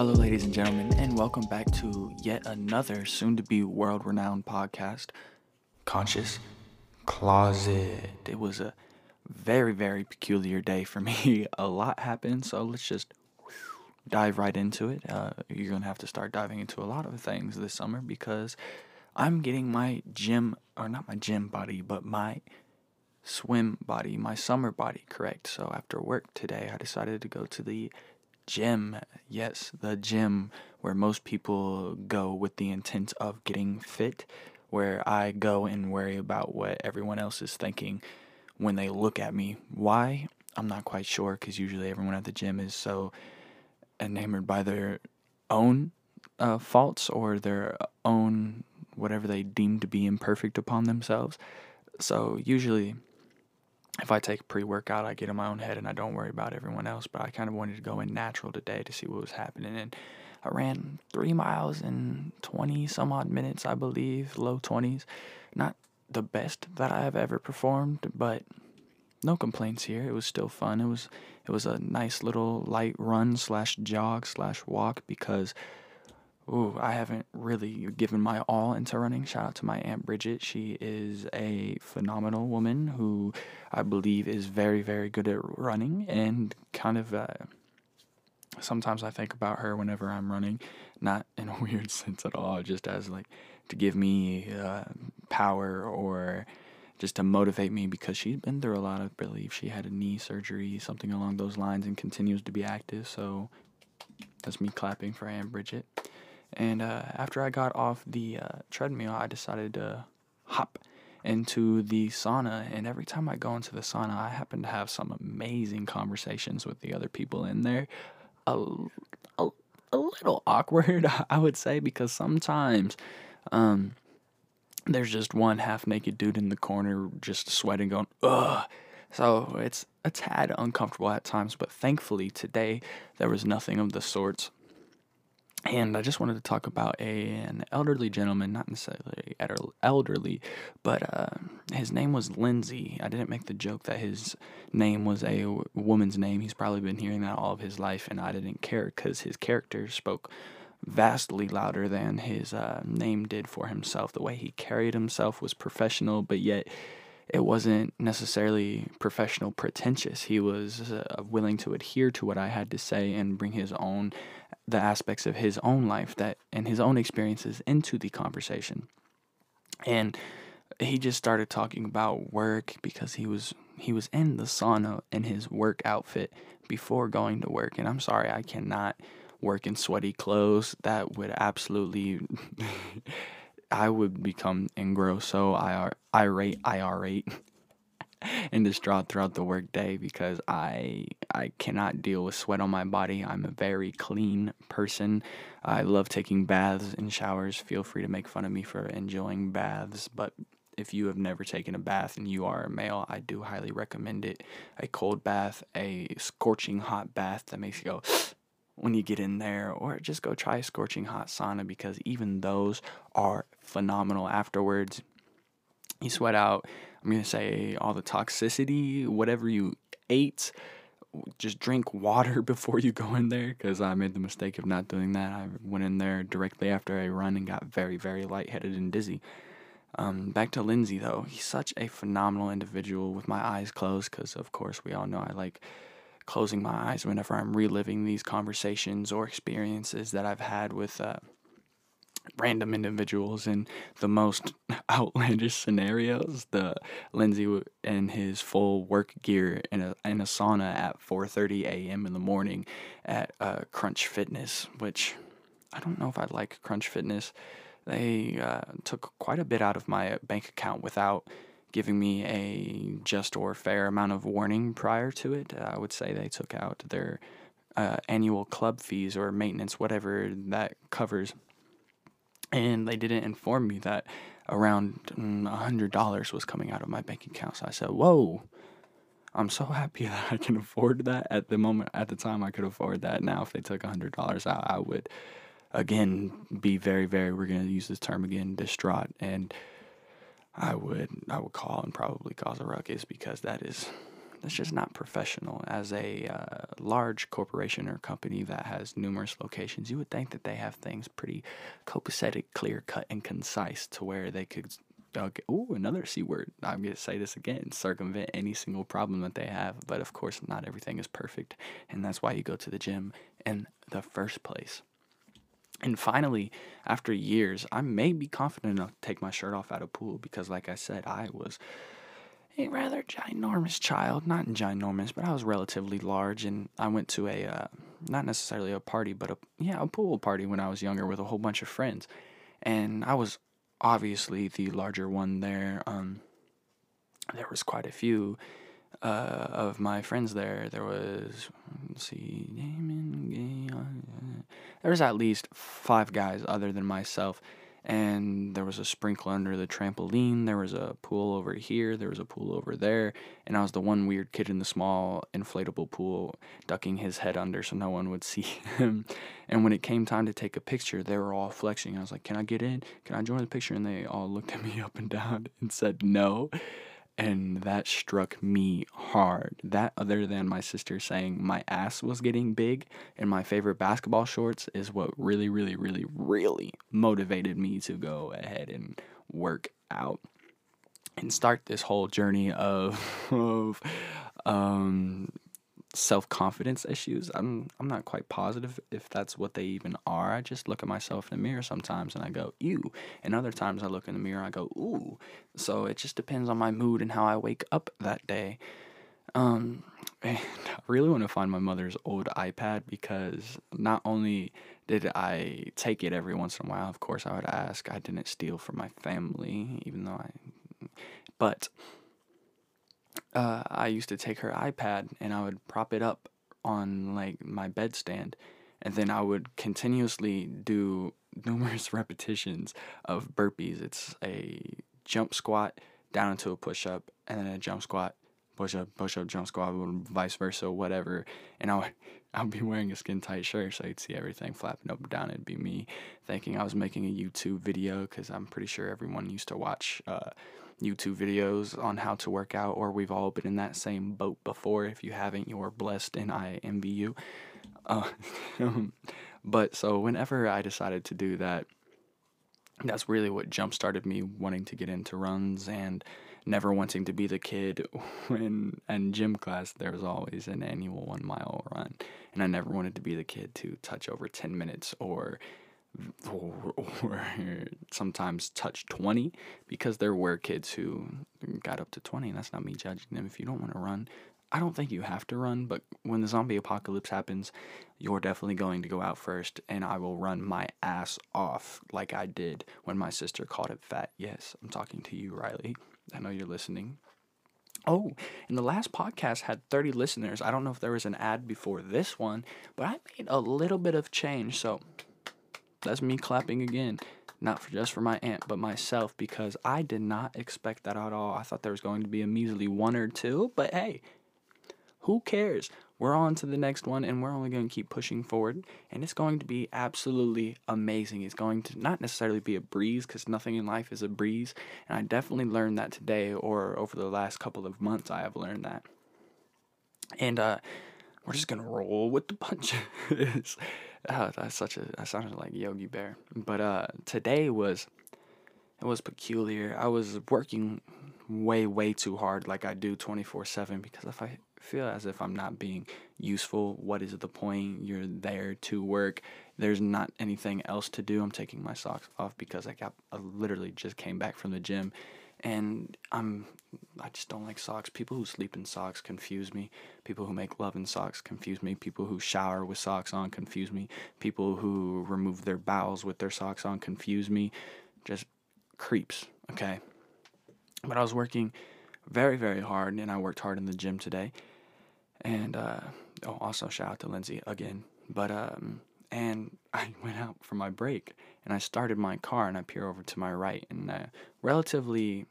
Hello, ladies and gentlemen, and welcome back to yet another soon to be world renowned podcast, Conscious Closet. It was a very, very peculiar day for me. a lot happened, so let's just dive right into it. Uh, you're going to have to start diving into a lot of things this summer because I'm getting my gym, or not my gym body, but my swim body, my summer body correct. So after work today, I decided to go to the gym. Yes, the gym where most people go with the intent of getting fit, where I go and worry about what everyone else is thinking when they look at me. Why? I'm not quite sure because usually everyone at the gym is so enamored by their own uh, faults or their own whatever they deem to be imperfect upon themselves. So usually if I take pre workout, I get in my own head and I don't worry about everyone else. But I kind of wanted to go in natural today to see what was happening. And I ran three miles in 20 some odd minutes, I believe, low 20s. Not the best that I have ever performed, but no complaints here. It was still fun. It was it was a nice little light run slash jog slash walk because Ooh, I haven't really given my all into running. Shout out to my Aunt Bridget. She is a phenomenal woman who I believe is very, very good at running and kind of. Uh, sometimes I think about her whenever I'm running, not in a weird sense at all, just as like to give me uh, power or just to motivate me because she's been through a lot. I believe she had a knee surgery, something along those lines, and continues to be active. So that's me clapping for Aunt Bridget. And uh, after I got off the uh, treadmill, I decided to hop into the sauna. And every time I go into the sauna, I happen to have some amazing conversations with the other people in there. A, a, a little awkward, I would say, because sometimes um, there's just one half naked dude in the corner just sweating, going, ugh. So it's a tad uncomfortable at times, but thankfully today there was nothing of the sorts and I just wanted to talk about a, an elderly gentleman, not necessarily elderly, but uh, his name was Lindsay. I didn't make the joke that his name was a woman's name. He's probably been hearing that all of his life, and I didn't care because his character spoke vastly louder than his uh, name did for himself. The way he carried himself was professional, but yet it wasn't necessarily professional pretentious. He was uh, willing to adhere to what I had to say and bring his own the aspects of his own life that and his own experiences into the conversation. And he just started talking about work because he was he was in the sauna in his work outfit before going to work and I'm sorry I cannot work in sweaty clothes that would absolutely I would become engrossed so irate irate and distraught throughout the workday because I I cannot deal with sweat on my body. I'm a very clean person. I love taking baths and showers. Feel free to make fun of me for enjoying baths, but if you have never taken a bath and you are a male, I do highly recommend it. A cold bath, a scorching hot bath that makes you go when you get in there, or just go try scorching hot sauna because even those are phenomenal afterwards. You sweat out I'm going to say all the toxicity, whatever you ate, just drink water before you go in there because I made the mistake of not doing that. I went in there directly after a run and got very, very lightheaded and dizzy. Um, back to Lindsay though, he's such a phenomenal individual with my eyes closed because, of course, we all know I like closing my eyes whenever I'm reliving these conversations or experiences that I've had with uh, random individuals in the most outlandish scenarios. The Lindsay in his full work gear in a in a sauna at 4:30 a.m. in the morning at uh, Crunch Fitness, which I don't know if I like Crunch Fitness. They uh, took quite a bit out of my bank account without giving me a just or fair amount of warning prior to it. I would say they took out their uh, annual club fees or maintenance, whatever that covers and they didn't inform me that around mm, a hundred dollars was coming out of my bank account. So I said, "Whoa." I'm so happy that I can afford that at the moment. At the time, I could afford that. Now, if they took a hundred dollars out, I would again be very, very. We're gonna use this term again, distraught, and I would I would call and probably cause a ruckus because that is that's just not professional. As a uh, large corporation or company that has numerous locations, you would think that they have things pretty copacetic, clear cut, and concise to where they could. Okay, ooh, another C word. I'm going to say this again circumvent any single problem that they have. But of course, not everything is perfect. And that's why you go to the gym in the first place. And finally, after years, I may be confident enough to take my shirt off at a pool because, like I said, I was a rather ginormous child. Not ginormous, but I was relatively large, and I went to a uh, not necessarily a party, but a yeah a pool party when I was younger with a whole bunch of friends, and I was obviously the larger one there. Um, there was quite a few uh, of my friends there. There was let's see, there was at least five guys other than myself and there was a sprinkler under the trampoline. There was a pool over here. There was a pool over there. And I was the one weird kid in the small inflatable pool, ducking his head under so no one would see him. And when it came time to take a picture, they were all flexing. I was like, Can I get in? Can I join the picture? And they all looked at me up and down and said no. And that struck me hard. That, other than my sister saying my ass was getting big and my favorite basketball shorts, is what really, really, really, really motivated me to go ahead and work out and start this whole journey of, of um, self confidence issues. I'm I'm not quite positive if that's what they even are. I just look at myself in the mirror sometimes and I go, ew. And other times I look in the mirror I go, ooh. So it just depends on my mood and how I wake up that day. Um and I really want to find my mother's old iPad because not only did I take it every once in a while, of course I would ask. I didn't steal from my family, even though I but uh, I used to take her iPad and I would prop it up on like my bedstand, and then I would continuously do numerous repetitions of burpees. It's a jump squat down into a push up, and then a jump squat, push up, push up, jump squat, vice versa, whatever. And I would I'd be wearing a skin tight shirt, so you'd see everything flapping up and down. It'd be me thinking I was making a YouTube video because I'm pretty sure everyone used to watch. Uh, YouTube videos on how to work out, or we've all been in that same boat before. If you haven't, you're blessed, and I envy you. Uh, but so whenever I decided to do that, that's really what jump started me wanting to get into runs and never wanting to be the kid when in gym class there was always an annual one mile run and i never wanted to be the kid to touch over 10 minutes or or, or sometimes touch 20 because there were kids who got up to 20 and that's not me judging them if you don't want to run i don't think you have to run but when the zombie apocalypse happens you're definitely going to go out first and i will run my ass off like i did when my sister called it fat yes i'm talking to you riley i know you're listening Oh, and the last podcast had 30 listeners. I don't know if there was an ad before this one, but I made a little bit of change. So that's me clapping again. Not for just for my aunt, but myself because I did not expect that at all. I thought there was going to be a measly one or two, but hey, who cares? We're on to the next one and we're only going to keep pushing forward and it's going to be absolutely amazing. It's going to not necessarily be a breeze because nothing in life is a breeze. And I definitely learned that today or over the last couple of months I have learned that. And uh we're just gonna roll with the punches. oh, that's such a that sounded like Yogi Bear. But uh, today was it was peculiar. I was working way way too hard, like I do twenty four seven, because if I feel as if I'm not being useful, what is the point? You're there to work. There's not anything else to do. I'm taking my socks off because I got I literally just came back from the gym and I'm I just don't like socks. People who sleep in socks confuse me. People who make love in socks confuse me. People who shower with socks on confuse me. People who remove their bowels with their socks on confuse me. Just creeps, okay? But I was working very, very hard, and I worked hard in the gym today. And uh, oh, also shout out to Lindsay again. But um, and I went out for my break and I started my car and I peer over to my right and a relatively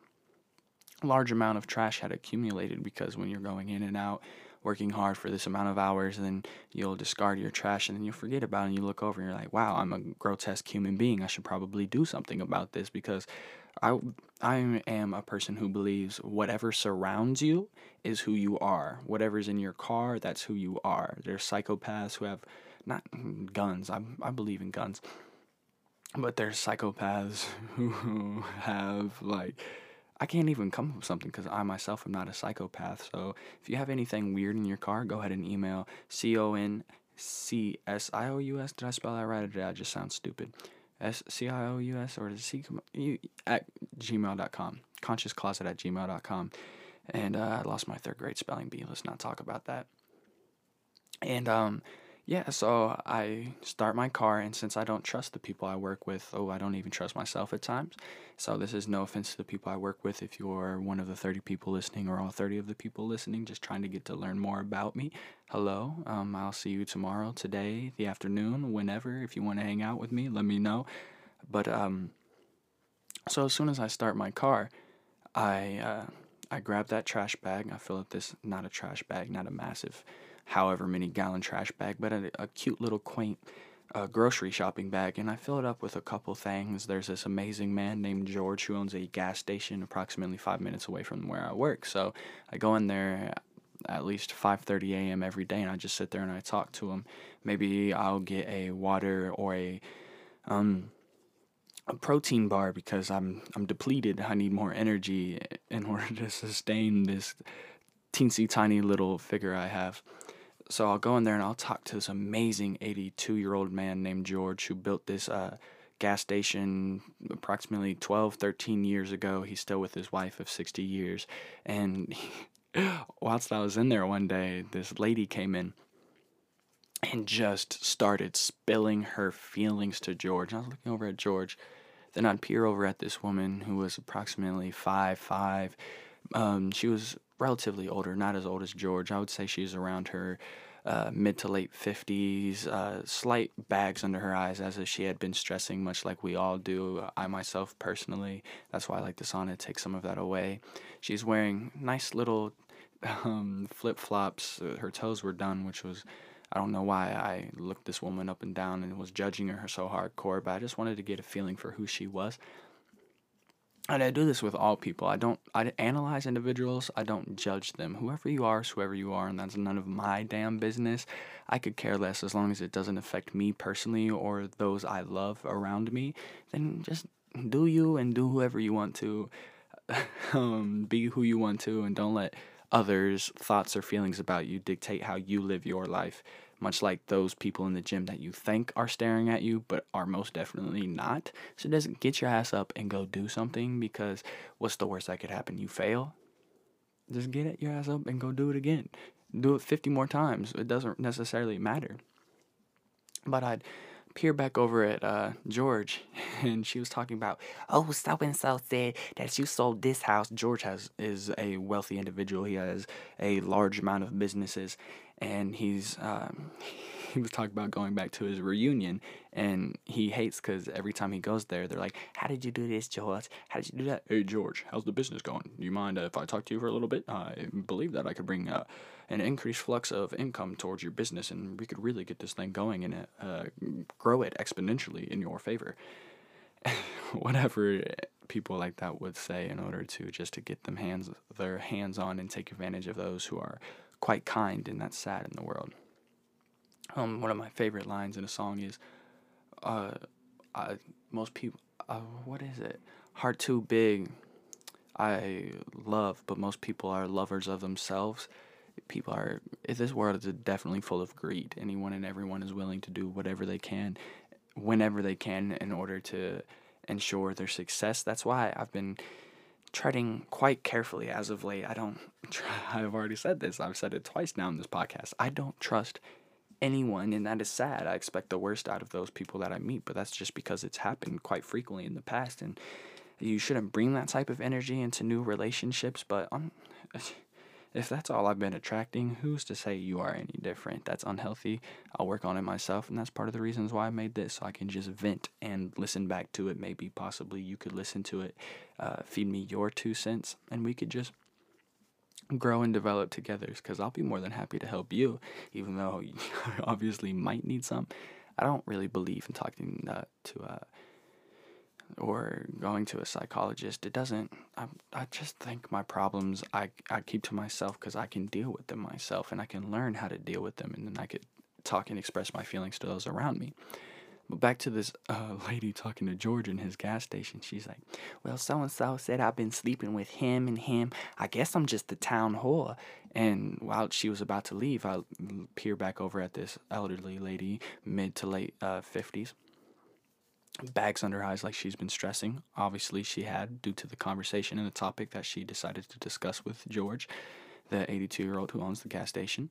large amount of trash had accumulated because when you're going in and out working hard for this amount of hours and then you'll discard your trash and then you'll forget about it and you look over and you're like wow i'm a grotesque human being i should probably do something about this because i I am a person who believes whatever surrounds you is who you are. Whatever's in your car, that's who you are. There's psychopaths who have not guns. I I believe in guns. But there's psychopaths who have like I can't even come up with something because I myself am not a psychopath. So if you have anything weird in your car, go ahead and email C O N C S I O U S. Did I spell that right or did I just sound stupid? S C I O U S or C at gmail.com. Consciouscloset at gmail.com. And uh, I lost my third grade spelling bee. Let's not talk about that. And um, yeah, so I start my car, and since I don't trust the people I work with, oh, I don't even trust myself at times. So, this is no offense to the people I work with. If you're one of the 30 people listening, or all 30 of the people listening, just trying to get to learn more about me, hello. Um, I'll see you tomorrow, today, the afternoon, whenever. If you want to hang out with me, let me know. But, um, so as soon as I start my car, I, uh, I grab that trash bag. I fill up this, not a trash bag, not a massive however many gallon trash bag, but a, a cute little quaint uh, grocery shopping bag, and I fill it up with a couple things. There's this amazing man named George who owns a gas station approximately five minutes away from where I work. So I go in there at least 5:30 a.m. every day, and I just sit there and I talk to him. Maybe I'll get a water or a um, a protein bar because I'm I'm depleted. I need more energy in order to sustain this teensy tiny little figure I have so I'll go in there and I'll talk to this amazing 82 year old man named George who built this uh, gas station approximately 12, 13 years ago. He's still with his wife of 60 years. And he, whilst I was in there one day, this lady came in and just started spilling her feelings to George. I was looking over at George. Then I'd peer over at this woman who was approximately five five. Um, she was relatively older, not as old as George. I would say she's around her uh, mid to late 50s, uh, slight bags under her eyes as if she had been stressing, much like we all do. I myself personally, that's why I like the sauna, take some of that away. She's wearing nice little um, flip flops. Her toes were done, which was. I don't know why I looked this woman up and down and was judging her so hardcore, but I just wanted to get a feeling for who she was and I do this with all people. I don't I analyze individuals. I don't judge them. Whoever you are, is whoever you are, and that's none of my damn business. I could care less as long as it doesn't affect me personally or those I love around me. Then just do you and do whoever you want to. um, be who you want to, and don't let others' thoughts or feelings about you dictate how you live your life much like those people in the gym that you think are staring at you, but are most definitely not. So just get your ass up and go do something because what's the worst that could happen? You fail? Just get your ass up and go do it again. Do it 50 more times. It doesn't necessarily matter. But I'd peer back over at uh, George, and she was talking about, oh, so and so said that you sold this house. George has is a wealthy individual. He has a large amount of businesses, and he's um, he was talking about going back to his reunion, and he hates because every time he goes there, they're like, "How did you do this, George? How did you do that?" Hey, George, how's the business going? Do you mind if I talk to you for a little bit? I believe that I could bring uh, an increased flux of income towards your business, and we could really get this thing going and uh, grow it exponentially in your favor. Whatever people like that would say in order to just to get them hands their hands on and take advantage of those who are quite kind and that's sad in the world. Um, one of my favorite lines in a song is, uh, I, most people, uh, what is it? Heart too big. I love, but most people are lovers of themselves. People are. This world is definitely full of greed. Anyone and everyone is willing to do whatever they can, whenever they can, in order to ensure their success. That's why I've been treading quite carefully as of late. I don't. I've already said this. I've said it twice now in this podcast. I don't trust anyone, and that is sad. I expect the worst out of those people that I meet, but that's just because it's happened quite frequently in the past, and you shouldn't bring that type of energy into new relationships. But um, if that's all I've been attracting, who's to say you are any different? That's unhealthy. I'll work on it myself, and that's part of the reasons why I made this, so I can just vent and listen back to it. Maybe, possibly, you could listen to it, uh, feed me your two cents, and we could just grow and develop together because I'll be more than happy to help you, even though you obviously might need some. I don't really believe in talking uh, to a or going to a psychologist. It doesn't. I, I just think my problems I, I keep to myself because I can deal with them myself and I can learn how to deal with them and then I could talk and express my feelings to those around me. But back to this uh, lady talking to George in his gas station. She's like, Well, so and so said I've been sleeping with him and him. I guess I'm just the town whore. And while she was about to leave, I peer back over at this elderly lady, mid to late uh, 50s. Bags under her eyes, like she's been stressing. Obviously, she had, due to the conversation and the topic that she decided to discuss with George, the 82 year old who owns the gas station.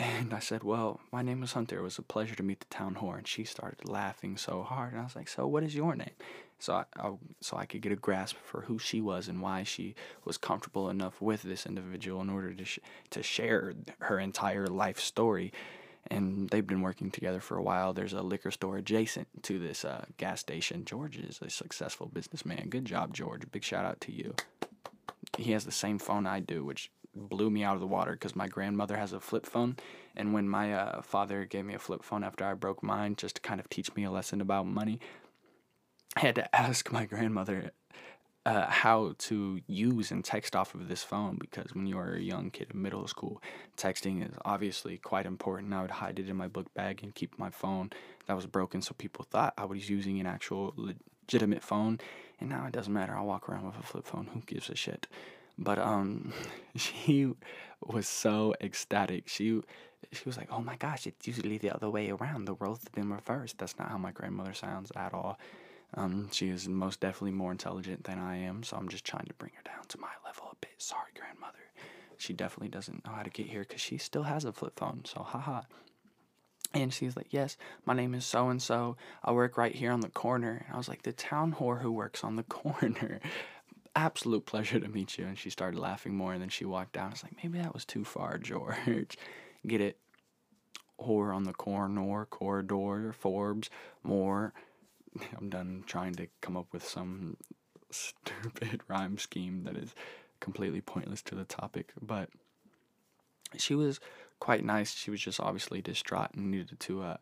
And I said, Well, my name is Hunter. It was a pleasure to meet the town whore. And she started laughing so hard. And I was like, So, what is your name? So I, I, so I could get a grasp for who she was and why she was comfortable enough with this individual in order to, sh- to share her entire life story. And they've been working together for a while. There's a liquor store adjacent to this uh, gas station. George is a successful businessman. Good job, George. Big shout out to you. He has the same phone I do, which blew me out of the water because my grandmother has a flip phone. And when my uh, father gave me a flip phone after I broke mine, just to kind of teach me a lesson about money, I had to ask my grandmother uh, how to use and text off of this phone because when you are a young kid in middle school, texting is obviously quite important. I would hide it in my book bag and keep my phone that was broken so people thought I was using an actual legitimate phone. And now it doesn't matter. I'll walk around with a flip phone. Who gives a shit? But um, she was so ecstatic. She she was like, "Oh my gosh, it's usually the other way around. The roles have been reversed." That's not how my grandmother sounds at all. Um, she is most definitely more intelligent than I am, so I'm just trying to bring her down to my level a bit. Sorry, grandmother. She definitely doesn't know how to get here because she still has a flip phone. So haha. And she's like, Yes, my name is so and so. I work right here on the corner. And I was like, The town whore who works on the corner absolute pleasure to meet you. And she started laughing more, and then she walked down. I was like, maybe that was too far, George. Get it? Whore on the corner, corridor, Forbes, more. I'm done trying to come up with some stupid rhyme scheme that is completely pointless to the topic. But she was quite nice. She was just obviously distraught and needed to uh,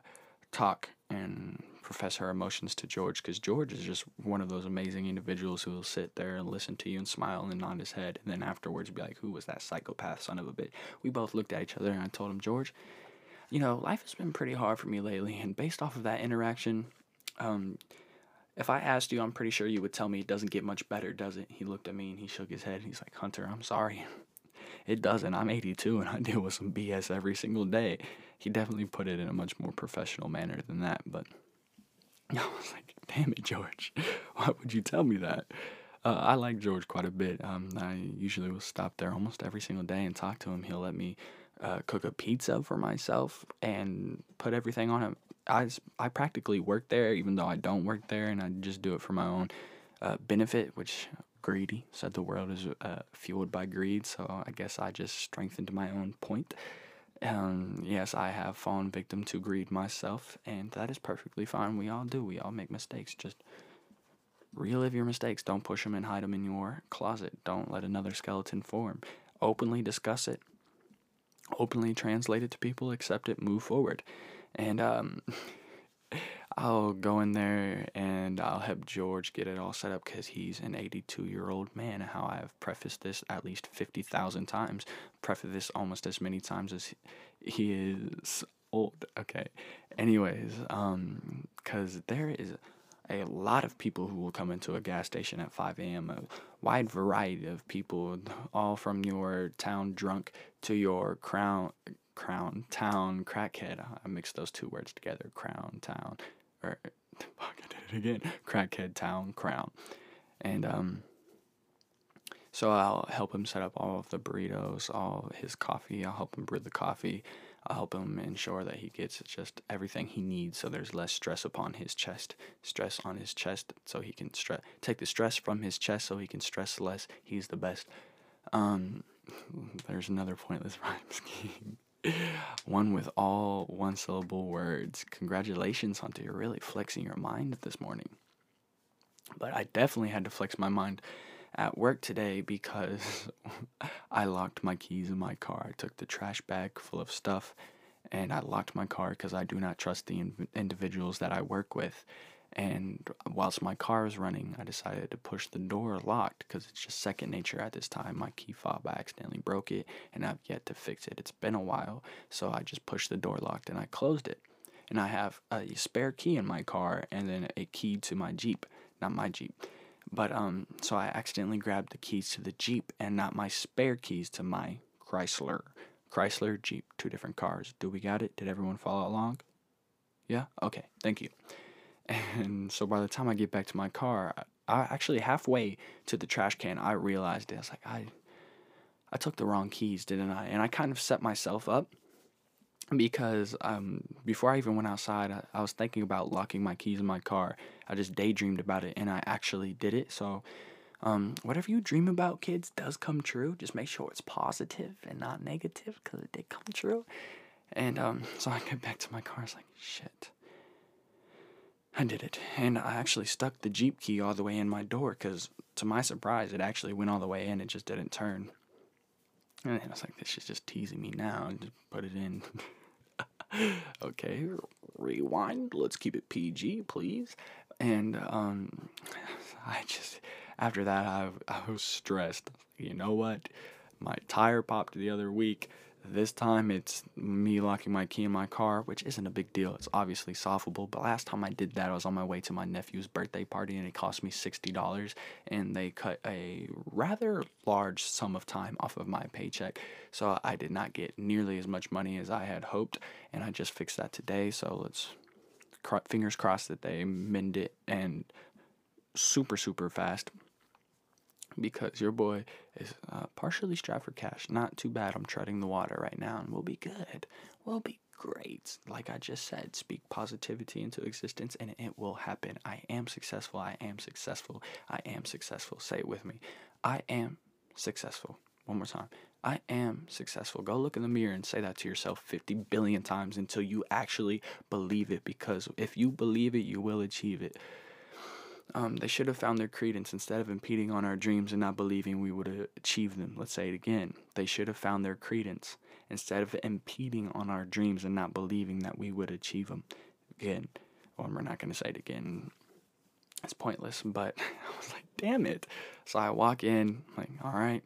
talk and profess her emotions to George because George is just one of those amazing individuals who will sit there and listen to you and smile and nod his head and then afterwards be like, Who was that psychopath son of a bitch? We both looked at each other and I told him, George, you know, life has been pretty hard for me lately, and based off of that interaction, um, if I asked you, I'm pretty sure you would tell me it doesn't get much better, does it? He looked at me and he shook his head. And he's like, Hunter, I'm sorry. It doesn't. I'm 82 and I deal with some BS every single day. He definitely put it in a much more professional manner than that, but I was like, damn it, George. Why would you tell me that? Uh, I like George quite a bit. Um, I usually will stop there almost every single day and talk to him. He'll let me uh, cook a pizza for myself and put everything on it. I, I practically work there, even though I don't work there, and I just do it for my own uh, benefit, which greedy said the world is uh, fueled by greed. So I guess I just strengthened my own point. Um, yes, I have fallen victim to greed myself, and that is perfectly fine. We all do. We all make mistakes. Just relive your mistakes. Don't push them and hide them in your closet. Don't let another skeleton form. Openly discuss it. Openly translate it to people. Accept it. Move forward. And um, I'll go in there and I'll help George get it all set up because he's an 82 year old man. How I have prefaced this at least 50,000 times, prefaced this almost as many times as he is old. Okay. Anyways, um, because there is a lot of people who will come into a gas station at 5 a.m. A wide variety of people, all from your town drunk to your crown crown town crackhead. I mixed those two words together, crown town or fuck, I did it again. Crackhead Town Crown, and um. So I'll help him set up all of the burritos, all his coffee. I'll help him brew the coffee. I'll help him ensure that he gets just everything he needs, so there's less stress upon his chest, stress on his chest, so he can stress take the stress from his chest, so he can stress less. He's the best. Um, there's another pointless rhyme scheme. One with all one syllable words. Congratulations, Hunter. You're really flexing your mind this morning. But I definitely had to flex my mind at work today because I locked my keys in my car. I took the trash bag full of stuff and I locked my car because I do not trust the in- individuals that I work with. And whilst my car was running, I decided to push the door locked because it's just second nature at this time. My key fob, I accidentally broke it and I've yet to fix it. It's been a while, so I just pushed the door locked and I closed it. And I have a spare key in my car and then a key to my Jeep, not my Jeep. But um, so I accidentally grabbed the keys to the Jeep and not my spare keys to my Chrysler. Chrysler, Jeep, two different cars. Do we got it? Did everyone follow along? Yeah? Okay, thank you. And so by the time I get back to my car, I actually halfway to the trash can, I realized it. I was like, I, I took the wrong keys, didn't I? And I kind of set myself up because um, before I even went outside, I, I was thinking about locking my keys in my car. I just daydreamed about it, and I actually did it. So, um, whatever you dream about, kids, does come true. Just make sure it's positive and not negative, because it did come true. And um, so I get back to my car. I was like, shit. I did it. And I actually stuck the Jeep key all the way in my door because, to my surprise, it actually went all the way in. It just didn't turn. And I was like, this is just teasing me now. And just put it in. okay, rewind. Let's keep it PG, please. And um, I just, after that, I, I was stressed. You know what? My tire popped the other week this time it's me locking my key in my car, which isn't a big deal. It's obviously solvable. But last time I did that, I was on my way to my nephew's birthday party and it cost me $60. And they cut a rather large sum of time off of my paycheck. So I did not get nearly as much money as I had hoped. And I just fixed that today. So let's fingers crossed that they mend it and super, super fast because your boy is uh, partially strapped for cash. Not too bad. I'm treading the water right now, and we'll be good. We'll be great. Like I just said, speak positivity into existence, and it will happen. I am successful. I am successful. I am successful. Say it with me. I am successful. One more time. I am successful. Go look in the mirror and say that to yourself 50 billion times until you actually believe it because if you believe it, you will achieve it. Um, they should have found their credence instead of impeding on our dreams and not believing we would achieve them. Let's say it again. They should have found their credence instead of impeding on our dreams and not believing that we would achieve them. Again, well, we're not going to say it again. It's pointless, but I was like, damn it. So I walk in, like, all right,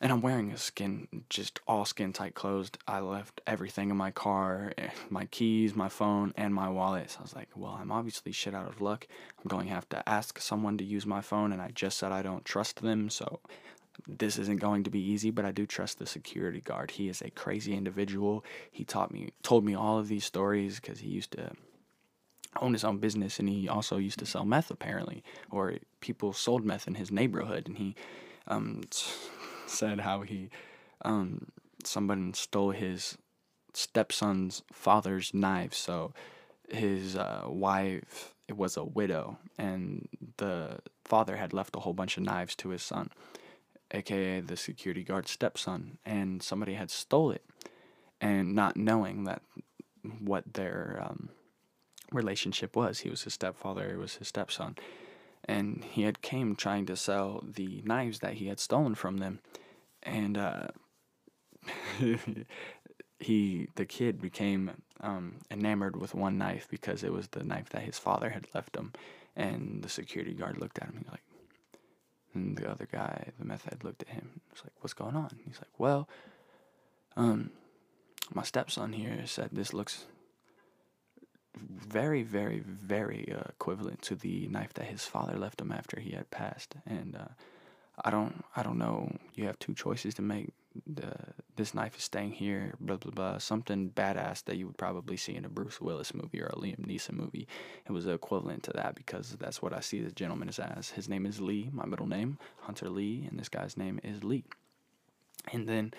and I'm wearing a skin, just all skin tight clothes. I left everything in my car, eh, my keys, my phone, and my wallet. So I was like, well, I'm obviously shit out of luck. I'm going to have to ask someone to use my phone, and I just said I don't trust them, so this isn't going to be easy, but I do trust the security guard. He is a crazy individual. He taught me, told me all of these stories because he used to own his own business, and he also used to sell meth apparently, or people sold meth in his neighborhood, and he um, said how he um, someone stole his stepson's father's knife. So his uh, wife it was a widow, and the father had left a whole bunch of knives to his son, aka the security guard's stepson, and somebody had stole it, and not knowing that what their um, relationship was. He was his stepfather. It was his stepson and he had came trying to sell the knives that he had stolen from them. And uh, he the kid became um, enamored with one knife because it was the knife that his father had left him. And the security guard looked at him like and the other guy the meth head looked at him was like what's going on? He's like well um my stepson here said this looks very, very, very uh, equivalent to the knife that his father left him after he had passed. And uh, I don't, I don't know. You have two choices to make. The this knife is staying here. Blah blah blah. Something badass that you would probably see in a Bruce Willis movie or a Liam Neeson movie. It was equivalent to that because that's what I see the gentleman is as. His name is Lee. My middle name Hunter Lee, and this guy's name is Lee. And then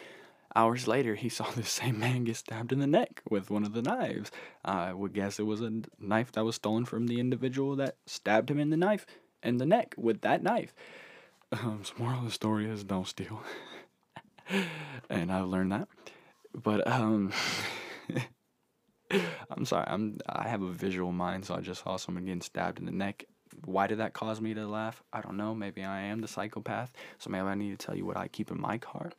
Hours later, he saw the same man get stabbed in the neck with one of the knives. I would guess it was a knife that was stolen from the individual that stabbed him in the knife in the neck with that knife. Um, so moral of the story is don't steal, and I've learned that. But um, I'm sorry, I'm I have a visual mind, so I just saw someone getting stabbed in the neck. Why did that cause me to laugh? I don't know. Maybe I am the psychopath, so maybe I need to tell you what I keep in my car.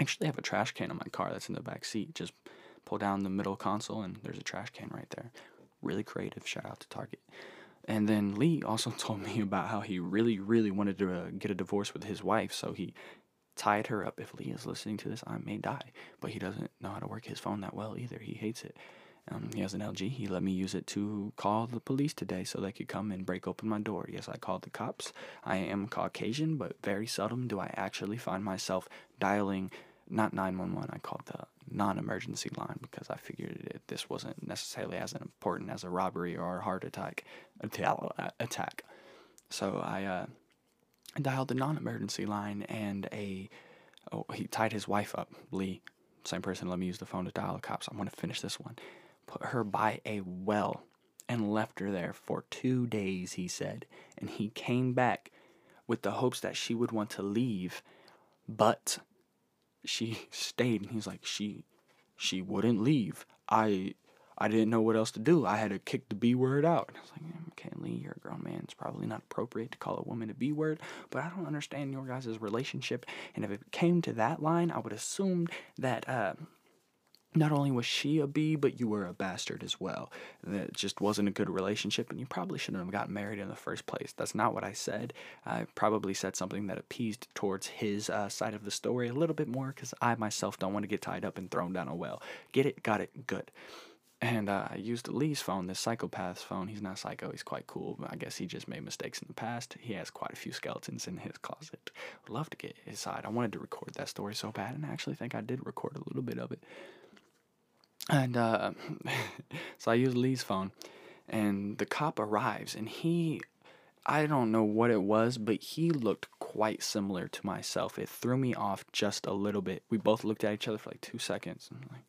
Actually have a trash can in my car that's in the back seat. Just pull down the middle console and there's a trash can right there. really creative. Shout out to Target. And then Lee also told me about how he really, really wanted to uh, get a divorce with his wife, so he tied her up. If Lee is listening to this, I may die. But he doesn't know how to work his phone that well either. He hates it. Um, he has an LG. He let me use it to call the police today so they could come and break open my door. Yes, I called the cops. I am Caucasian, but very seldom do I actually find myself dialing not 911. I called the non emergency line because I figured it, this wasn't necessarily as important as a robbery or a heart attack. attack. So I uh, dialed the non emergency line and a. Oh, he tied his wife up, Lee. Same person let me use the phone to dial the cops. I'm going to finish this one put her by a well and left her there for two days, he said. And he came back with the hopes that she would want to leave, but she stayed. And he's like, she, she wouldn't leave. I, I didn't know what else to do. I had to kick the B word out. And I was like, Lee, you're a grown man. It's probably not appropriate to call a woman a B word, but I don't understand your guys' relationship. And if it came to that line, I would assume that, uh, not only was she a B, but you were a bastard as well. That just wasn't a good relationship, and you probably shouldn't have gotten married in the first place. That's not what I said. I probably said something that appeased towards his uh, side of the story a little bit more because I myself don't want to get tied up and thrown down a well. Get it? Got it? Good. And uh, I used Lee's phone, this psychopath's phone. He's not psycho, he's quite cool. I guess he just made mistakes in the past. He has quite a few skeletons in his closet. Would love to get his side. I wanted to record that story so bad, and I actually think I did record a little bit of it. And uh, so I use Lee's phone, and the cop arrives, and he, I don't know what it was, but he looked quite similar to myself. It threw me off just a little bit. We both looked at each other for like two seconds. And I'm like,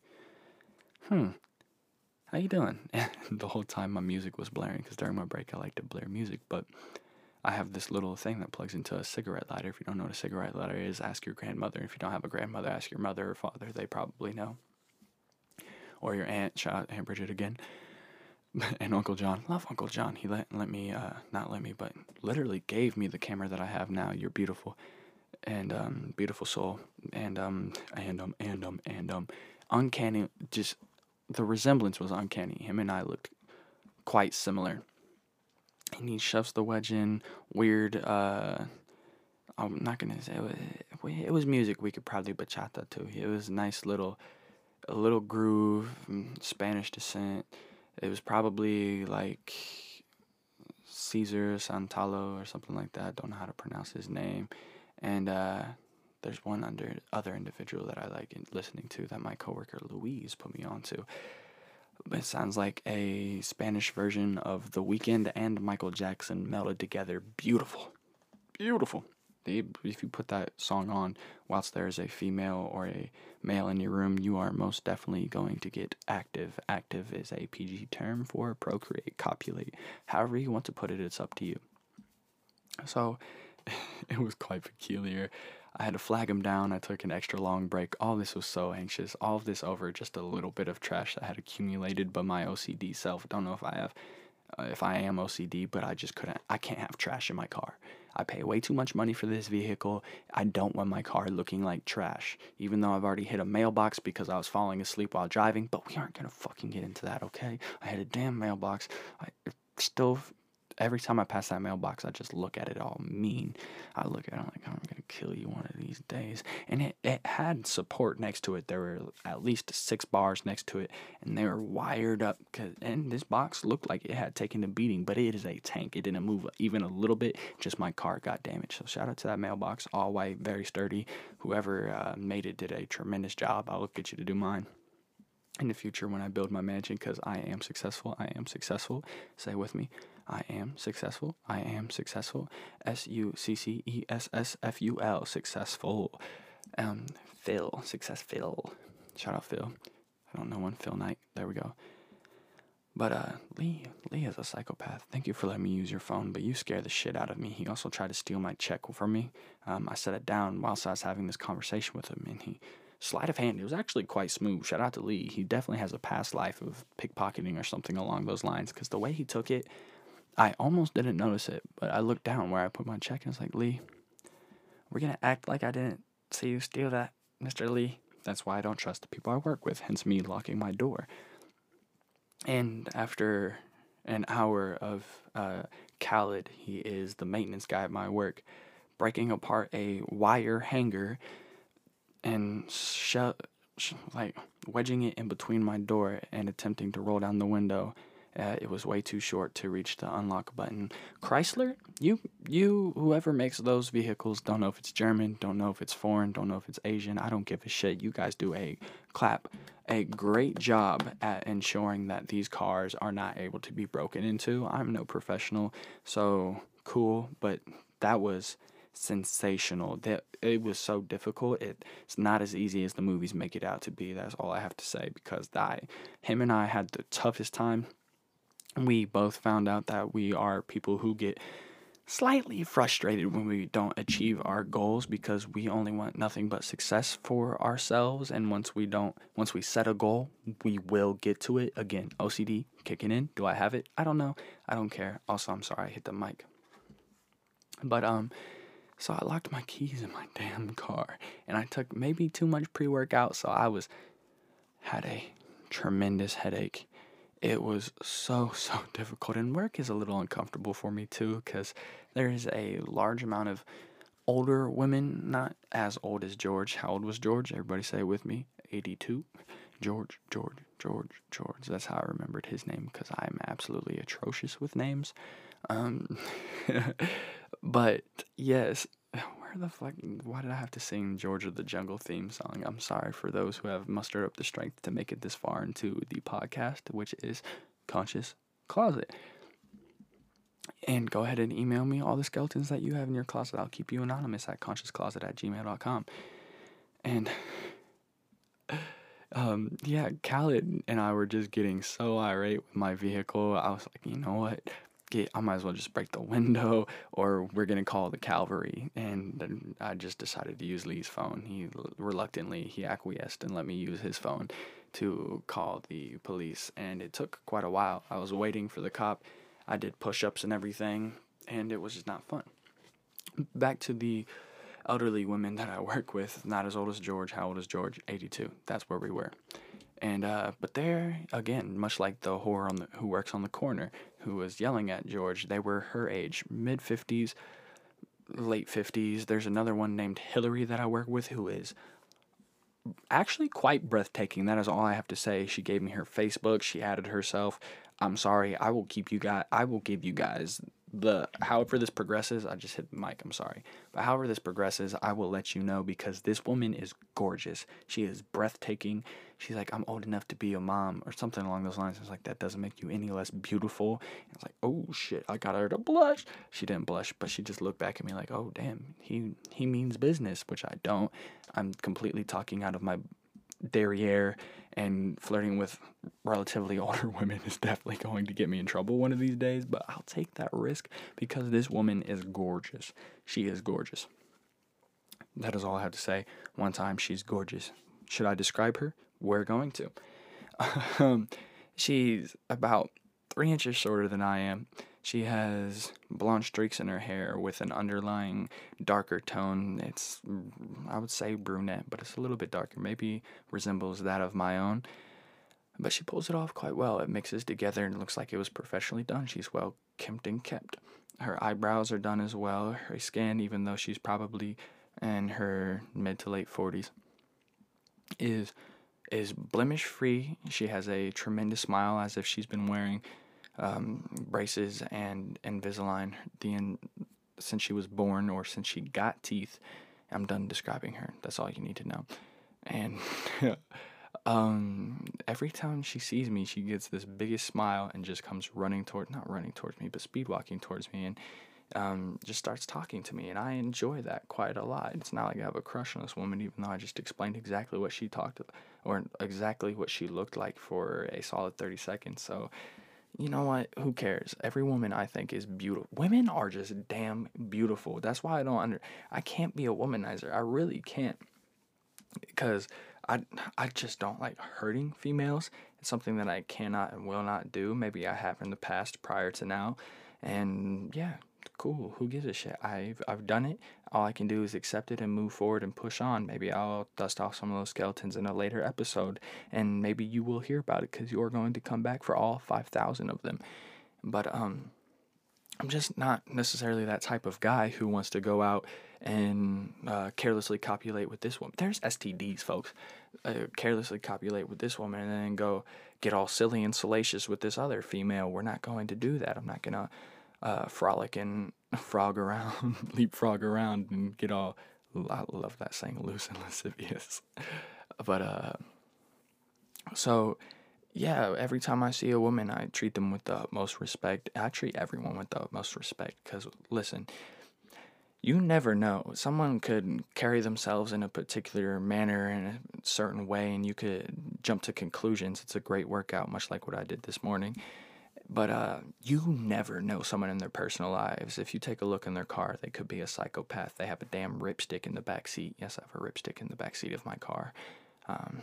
hmm, how you doing? And the whole time my music was blaring, because during my break I like to blare music, but I have this little thing that plugs into a cigarette lighter. If you don't know what a cigarette lighter is, ask your grandmother. If you don't have a grandmother, ask your mother or father. They probably know or your aunt. Shout Aunt Bridget again. and Uncle John. Love Uncle John. He let let me uh, not let me, but literally gave me the camera that I have now. You're beautiful, and um, beautiful soul, and um, and um, and um, and um, uncanny. Just the resemblance was uncanny. Him and I looked quite similar. And he shoves the wedge in. Weird. Uh, I'm not gonna say it was, it was music. We could probably bachata too. It was nice little a little groove, mm, Spanish descent. It was probably like Caesar Santalo or something like that. Don't know how to pronounce his name. And uh, there's one under other individual that I like listening to that my coworker Louise put me onto. It sounds like a Spanish version of The Weeknd and Michael Jackson melded together. Beautiful, beautiful they, if you put that song on whilst there is a female or a male in your room, you are most definitely going to get active. Active is a PG term for procreate, copulate. However you want to put it, it's up to you. So it was quite peculiar. I had to flag him down. I took an extra long break. All this was so anxious. All of this over just a little bit of trash that had accumulated by my OCD self. Don't know if I have, uh, if I am OCD, but I just couldn't. I can't have trash in my car. I pay way too much money for this vehicle. I don't want my car looking like trash, even though I've already hit a mailbox because I was falling asleep while driving. But we aren't gonna fucking get into that, okay? I hit a damn mailbox. I still every time I pass that mailbox, I just look at it all mean. I look at it I'm like, I'm gonna kill you one of these days. And it, it had support next to it. There were at least six bars next to it, and they were wired up. Cause, and this box looked like it had taken a beating, but it is a tank. It didn't move even a little bit. Just my car got damaged. So shout out to that mailbox, all white, very sturdy. Whoever uh, made it did a tremendous job. I'll get you to do mine in the future when I build my mansion because I am successful. I am successful. Say with me. I am successful. I am successful. S U C C E S S F U L. Successful. Um, Phil. Success Phil. Shout out Phil. I don't know one Phil Knight. There we go. But uh, Lee, Lee is a psychopath. Thank you for letting me use your phone, but you scare the shit out of me. He also tried to steal my check from me. Um, I set it down whilst I was having this conversation with him, and he sleight of hand. It was actually quite smooth. Shout out to Lee. He definitely has a past life of pickpocketing or something along those lines. Because the way he took it, I almost didn't notice it, but I looked down where I put my check and I was like, Lee, we're gonna act like I didn't see you steal that, Mr. Lee. That's why I don't trust the people I work with. Hence me locking my door. And after an hour of uh, Khaled, he is the maintenance guy at my work, breaking apart a wire hanger and sh- sh- like wedging it in between my door and attempting to roll down the window. Uh, it was way too short to reach the unlock button. Chrysler, you, you, whoever makes those vehicles, don't know if it's German, don't know if it's foreign, don't know if it's Asian. I don't give a shit. You guys do a clap, a great job at ensuring that these cars are not able to be broken into. I'm no professional, so cool, but that was sensational. That it was so difficult. It, it's not as easy as the movies make it out to be. That's all I have to say because I, him and I had the toughest time. We both found out that we are people who get slightly frustrated when we don't achieve our goals because we only want nothing but success for ourselves. And once we don't once we set a goal we will get to it. Again ocd kicking in. Do i have it? I don't know. I don't care. Also i'm sorry i hit the mic. But um so I locked my keys in my damn car and I took maybe too much pre workout, so I was had a tremendous headache. It was so so difficult and work is a little uncomfortable for me too cuz there's a large amount of older women, not as old as George. How old was George? Everybody say it with me. 82. George, George, George, George. That's how I remembered his name because I'm absolutely atrocious with names. Um, but yes, where the fuck? Why did I have to sing George of the Jungle theme song? I'm sorry for those who have mustered up the strength to make it this far into the podcast, which is Conscious Closet. And go ahead and email me all the skeletons that you have in your closet. I'll keep you anonymous at consciouscloset at gmail.com. And um, yeah, Khaled and I were just getting so irate with my vehicle. I was like, you know what? Get, I might as well just break the window, or we're gonna call the cavalry. And I just decided to use Lee's phone. He reluctantly he acquiesced and let me use his phone to call the police. And it took quite a while. I was waiting for the cop. I did push-ups and everything, and it was just not fun. Back to the elderly women that I work with, not as old as George. How old is George? 82. That's where we were. And uh, but there again, much like the whore on the who works on the corner, who was yelling at George, they were her age, mid 50s, late 50s. There's another one named Hillary that I work with who is actually quite breathtaking. That is all I have to say. She gave me her Facebook. She added herself. I'm sorry. I will keep you guys. I will give you guys the however this progresses, I just hit the mic, I'm sorry. But however this progresses, I will let you know because this woman is gorgeous. She is breathtaking. She's like, I'm old enough to be a mom or something along those lines. I was like, that doesn't make you any less beautiful. And I was like, oh shit, I got her to blush. She didn't blush, but she just looked back at me like, oh damn, he he means business, which I don't. I'm completely talking out of my derriere and flirting with relatively older women is definitely going to get me in trouble one of these days, but I'll take that risk because this woman is gorgeous. She is gorgeous. That is all I have to say. One time, she's gorgeous. Should I describe her? We're going to. Um, she's about three inches shorter than I am. She has blonde streaks in her hair with an underlying darker tone. It's, mm, I would say, brunette, but it's a little bit darker. Maybe resembles that of my own. But she pulls it off quite well. It mixes together and looks like it was professionally done. She's well kempt and kept. Her eyebrows are done as well. Her skin, even though she's probably in her mid to late 40s, is is blemish free. She has a tremendous smile as if she's been wearing um, braces and Invisalign the in, since she was born or since she got teeth. I'm done describing her. That's all you need to know. And um, every time she sees me, she gets this biggest smile and just comes running toward not running towards me, but speed walking towards me and um, just starts talking to me. And I enjoy that quite a lot. It's not like I have a crush on this woman, even though I just explained exactly what she talked or exactly what she looked like for a solid 30 seconds. So you know what? Who cares? Every woman I think is beautiful. Women are just damn beautiful. That's why I don't under. I can't be a womanizer. I really can't, because I I just don't like hurting females. It's something that I cannot and will not do. Maybe I have in the past prior to now, and yeah, cool. Who gives a shit? I've I've done it. All I can do is accept it and move forward and push on. Maybe I'll dust off some of those skeletons in a later episode, and maybe you will hear about it because you're going to come back for all 5,000 of them. But, um, I'm just not necessarily that type of guy who wants to go out and uh, carelessly copulate with this woman. There's STDs, folks. Uh, carelessly copulate with this woman and then go get all silly and salacious with this other female. We're not going to do that. I'm not going to uh, frolic and frog around, leapfrog around, and get all. I love that saying, loose and lascivious. but, uh, so yeah, every time I see a woman, I treat them with the utmost respect. I treat everyone with the utmost respect because, listen, you never know. Someone could carry themselves in a particular manner in a certain way, and you could jump to conclusions. It's a great workout, much like what I did this morning. But uh, you never know someone in their personal lives. If you take a look in their car, they could be a psychopath. They have a damn ripstick in the back seat. Yes, I have a ripstick in the back seat of my car. Um,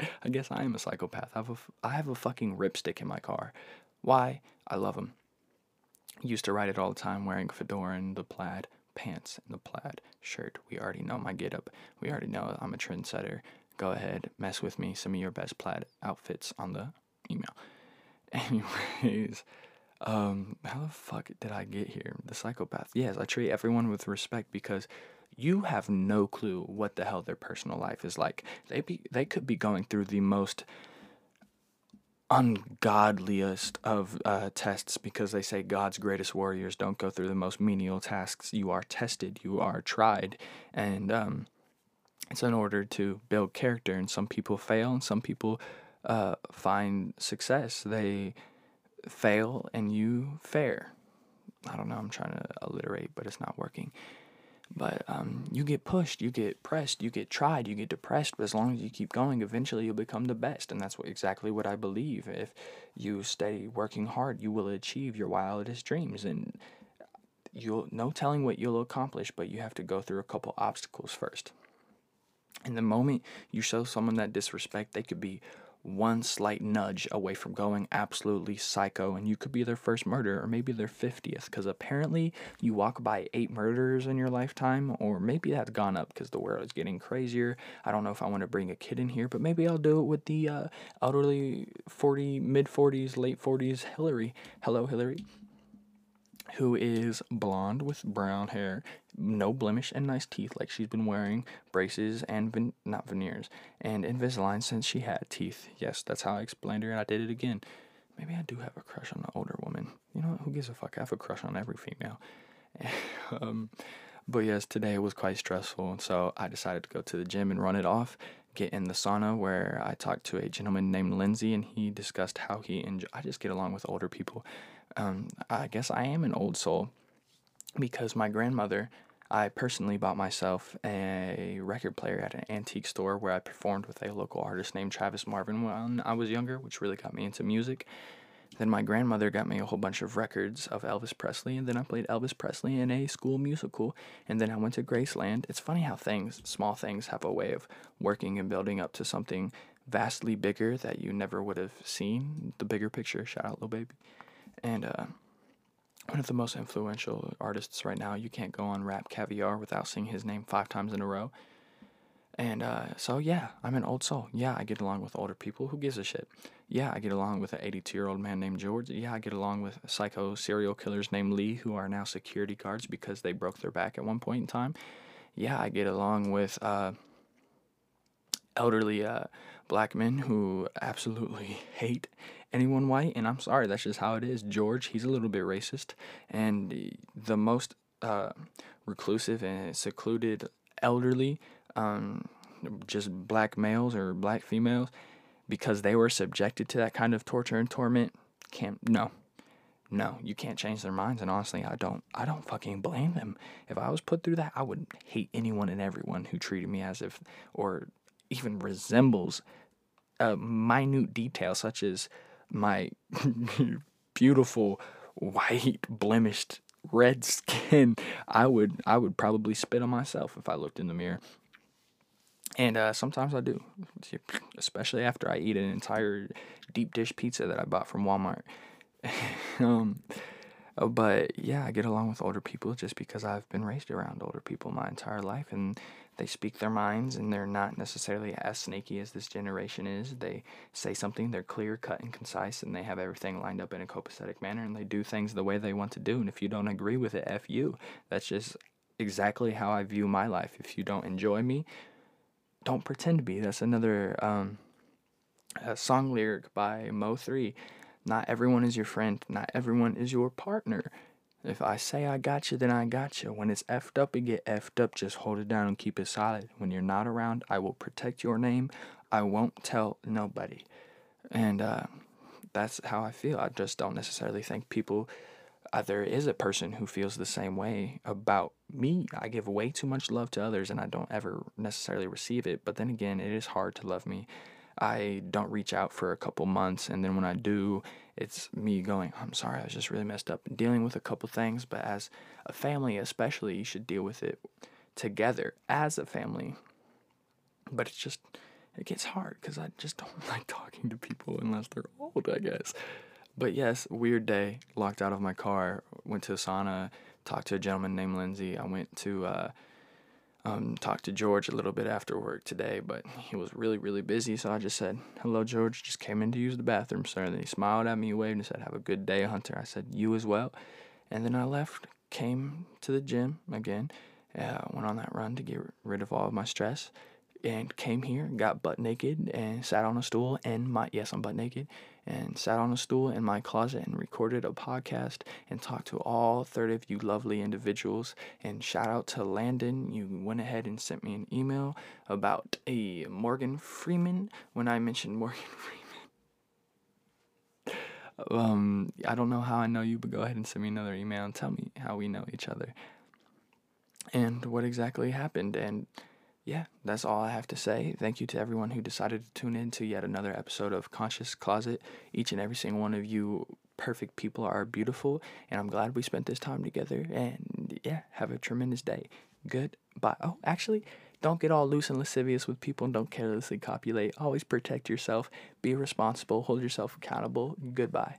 I guess I am a psychopath. I have a, I have a fucking ripstick in my car. Why? I love them. Used to ride it all the time, wearing fedora and the plaid pants and the plaid shirt. We already know my getup. We already know I'm a trendsetter. Go ahead, mess with me. Some of your best plaid outfits on the email. Anyways, um, how the fuck did I get here? The psychopath. Yes, I treat everyone with respect because you have no clue what the hell their personal life is like. They be they could be going through the most ungodliest of uh, tests because they say God's greatest warriors don't go through the most menial tasks. You are tested, you are tried, and um, it's in order to build character. And some people fail, and some people uh, find success. They fail, and you fare. I don't know. I'm trying to alliterate, but it's not working. But um, you get pushed, you get pressed, you get tried, you get depressed. But as long as you keep going, eventually you'll become the best, and that's what exactly what I believe. If you stay working hard, you will achieve your wildest dreams, and you'll no telling what you'll accomplish. But you have to go through a couple obstacles first. And the moment you show someone that disrespect, they could be one slight nudge away from going absolutely psycho and you could be their first murder or maybe their 50th because apparently you walk by eight murders in your lifetime or maybe that's gone up because the world is getting crazier. I don't know if i want to bring a kid in here but maybe i'll do it with the uh, elderly 40 mid 40s late 40s hillary. Hello hillary who is blonde with brown hair, no blemish, and nice teeth, like she's been wearing braces and ven- not veneers and Invisalign since she had teeth. Yes, that's how I explained her, and I did it again. Maybe I do have a crush on an older woman. You know, who gives a fuck? I have a crush on every female. um, but yes, today was quite stressful, and so I decided to go to the gym and run it off. Get in the sauna where I talked to a gentleman named Lindsay, and he discussed how he enjoy. I just get along with older people um, I guess I am an old soul because my grandmother, I personally bought myself a record player at an antique store where I performed with a local artist named Travis Marvin when I was younger, which really got me into music. Then my grandmother got me a whole bunch of records of Elvis Presley, and then I played Elvis Presley in a school musical, and then I went to Graceland. It's funny how things, small things, have a way of working and building up to something vastly bigger that you never would have seen. The bigger picture. Shout out, Lil Baby and uh, one of the most influential artists right now. You can't go on Rap Caviar without seeing his name five times in a row. And uh, so, yeah, I'm an old soul. Yeah, I get along with older people. Who gives a shit? Yeah, I get along with an 82 year old man named George. Yeah, I get along with psycho serial killers named Lee who are now security guards because they broke their back at one point in time. Yeah, I get along with uh, elderly uh, black men who absolutely hate anyone white, and I'm sorry, that's just how it is. George, he's a little bit racist, and the most uh, reclusive and secluded elderly, um, just black males or black females, because they were subjected to that kind of torture and torment, can't no. No, you can't change their minds, and honestly, I don't. I don't fucking blame them. If I was put through that, I would hate anyone and everyone who treated me as if, or even resembles a minute detail such as my beautiful white blemished red skin i would i would probably spit on myself if i looked in the mirror. And uh, sometimes i do especially after i eat an entire deep dish pizza that i bought from walmart. Um, Uh, but yeah, I get along with older people just because I've been raised around older people my entire life and they speak their minds and they're not necessarily as snaky as this generation is. They say something, they're clear, cut, and concise, and they have everything lined up in a copacetic manner and they do things the way they want to do. And if you don't agree with it, F you. That's just exactly how I view my life. If you don't enjoy me, don't pretend to be. That's another um, song lyric by Mo3. Not everyone is your friend. Not everyone is your partner. If I say I got you, then I got you. When it's effed up, it get effed up. Just hold it down and keep it solid. When you're not around, I will protect your name. I won't tell nobody. And uh, that's how I feel. I just don't necessarily think people. Uh, there is a person who feels the same way about me. I give way too much love to others and I don't ever necessarily receive it. But then again, it is hard to love me I don't reach out for a couple months, and then when I do, it's me going, I'm sorry, I was just really messed up and dealing with a couple things. But as a family, especially, you should deal with it together as a family. But it's just, it gets hard because I just don't like talking to people unless they're old, I guess. But yes, weird day, locked out of my car, went to a sauna, talked to a gentleman named Lindsay. I went to, uh, um, talked to George a little bit after work today, but he was really, really busy. So I just said, Hello, George. Just came in to use the bathroom, sir. And then he smiled at me, waved, and said, Have a good day, Hunter. I said, You as well. And then I left, came to the gym again, uh, went on that run to get rid of all of my stress, and came here, got butt naked, and sat on a stool. And my, yes, I'm butt naked, and sat on a stool in my closet and recorded a podcast and talked to all 30 of you lovely individuals. And shout out to Landon. You went ahead and sent me an email about a Morgan Freeman when I mentioned Morgan Freeman. Um, I don't know how I know you, but go ahead and send me another email and tell me how we know each other and what exactly happened. And yeah, that's all I have to say. Thank you to everyone who decided to tune in to yet another episode of Conscious Closet. Each and every single one of you perfect people are beautiful, and I'm glad we spent this time together. And yeah, have a tremendous day. Goodbye. Oh, actually, don't get all loose and lascivious with people and don't carelessly copulate. Always protect yourself, be responsible, hold yourself accountable. Goodbye.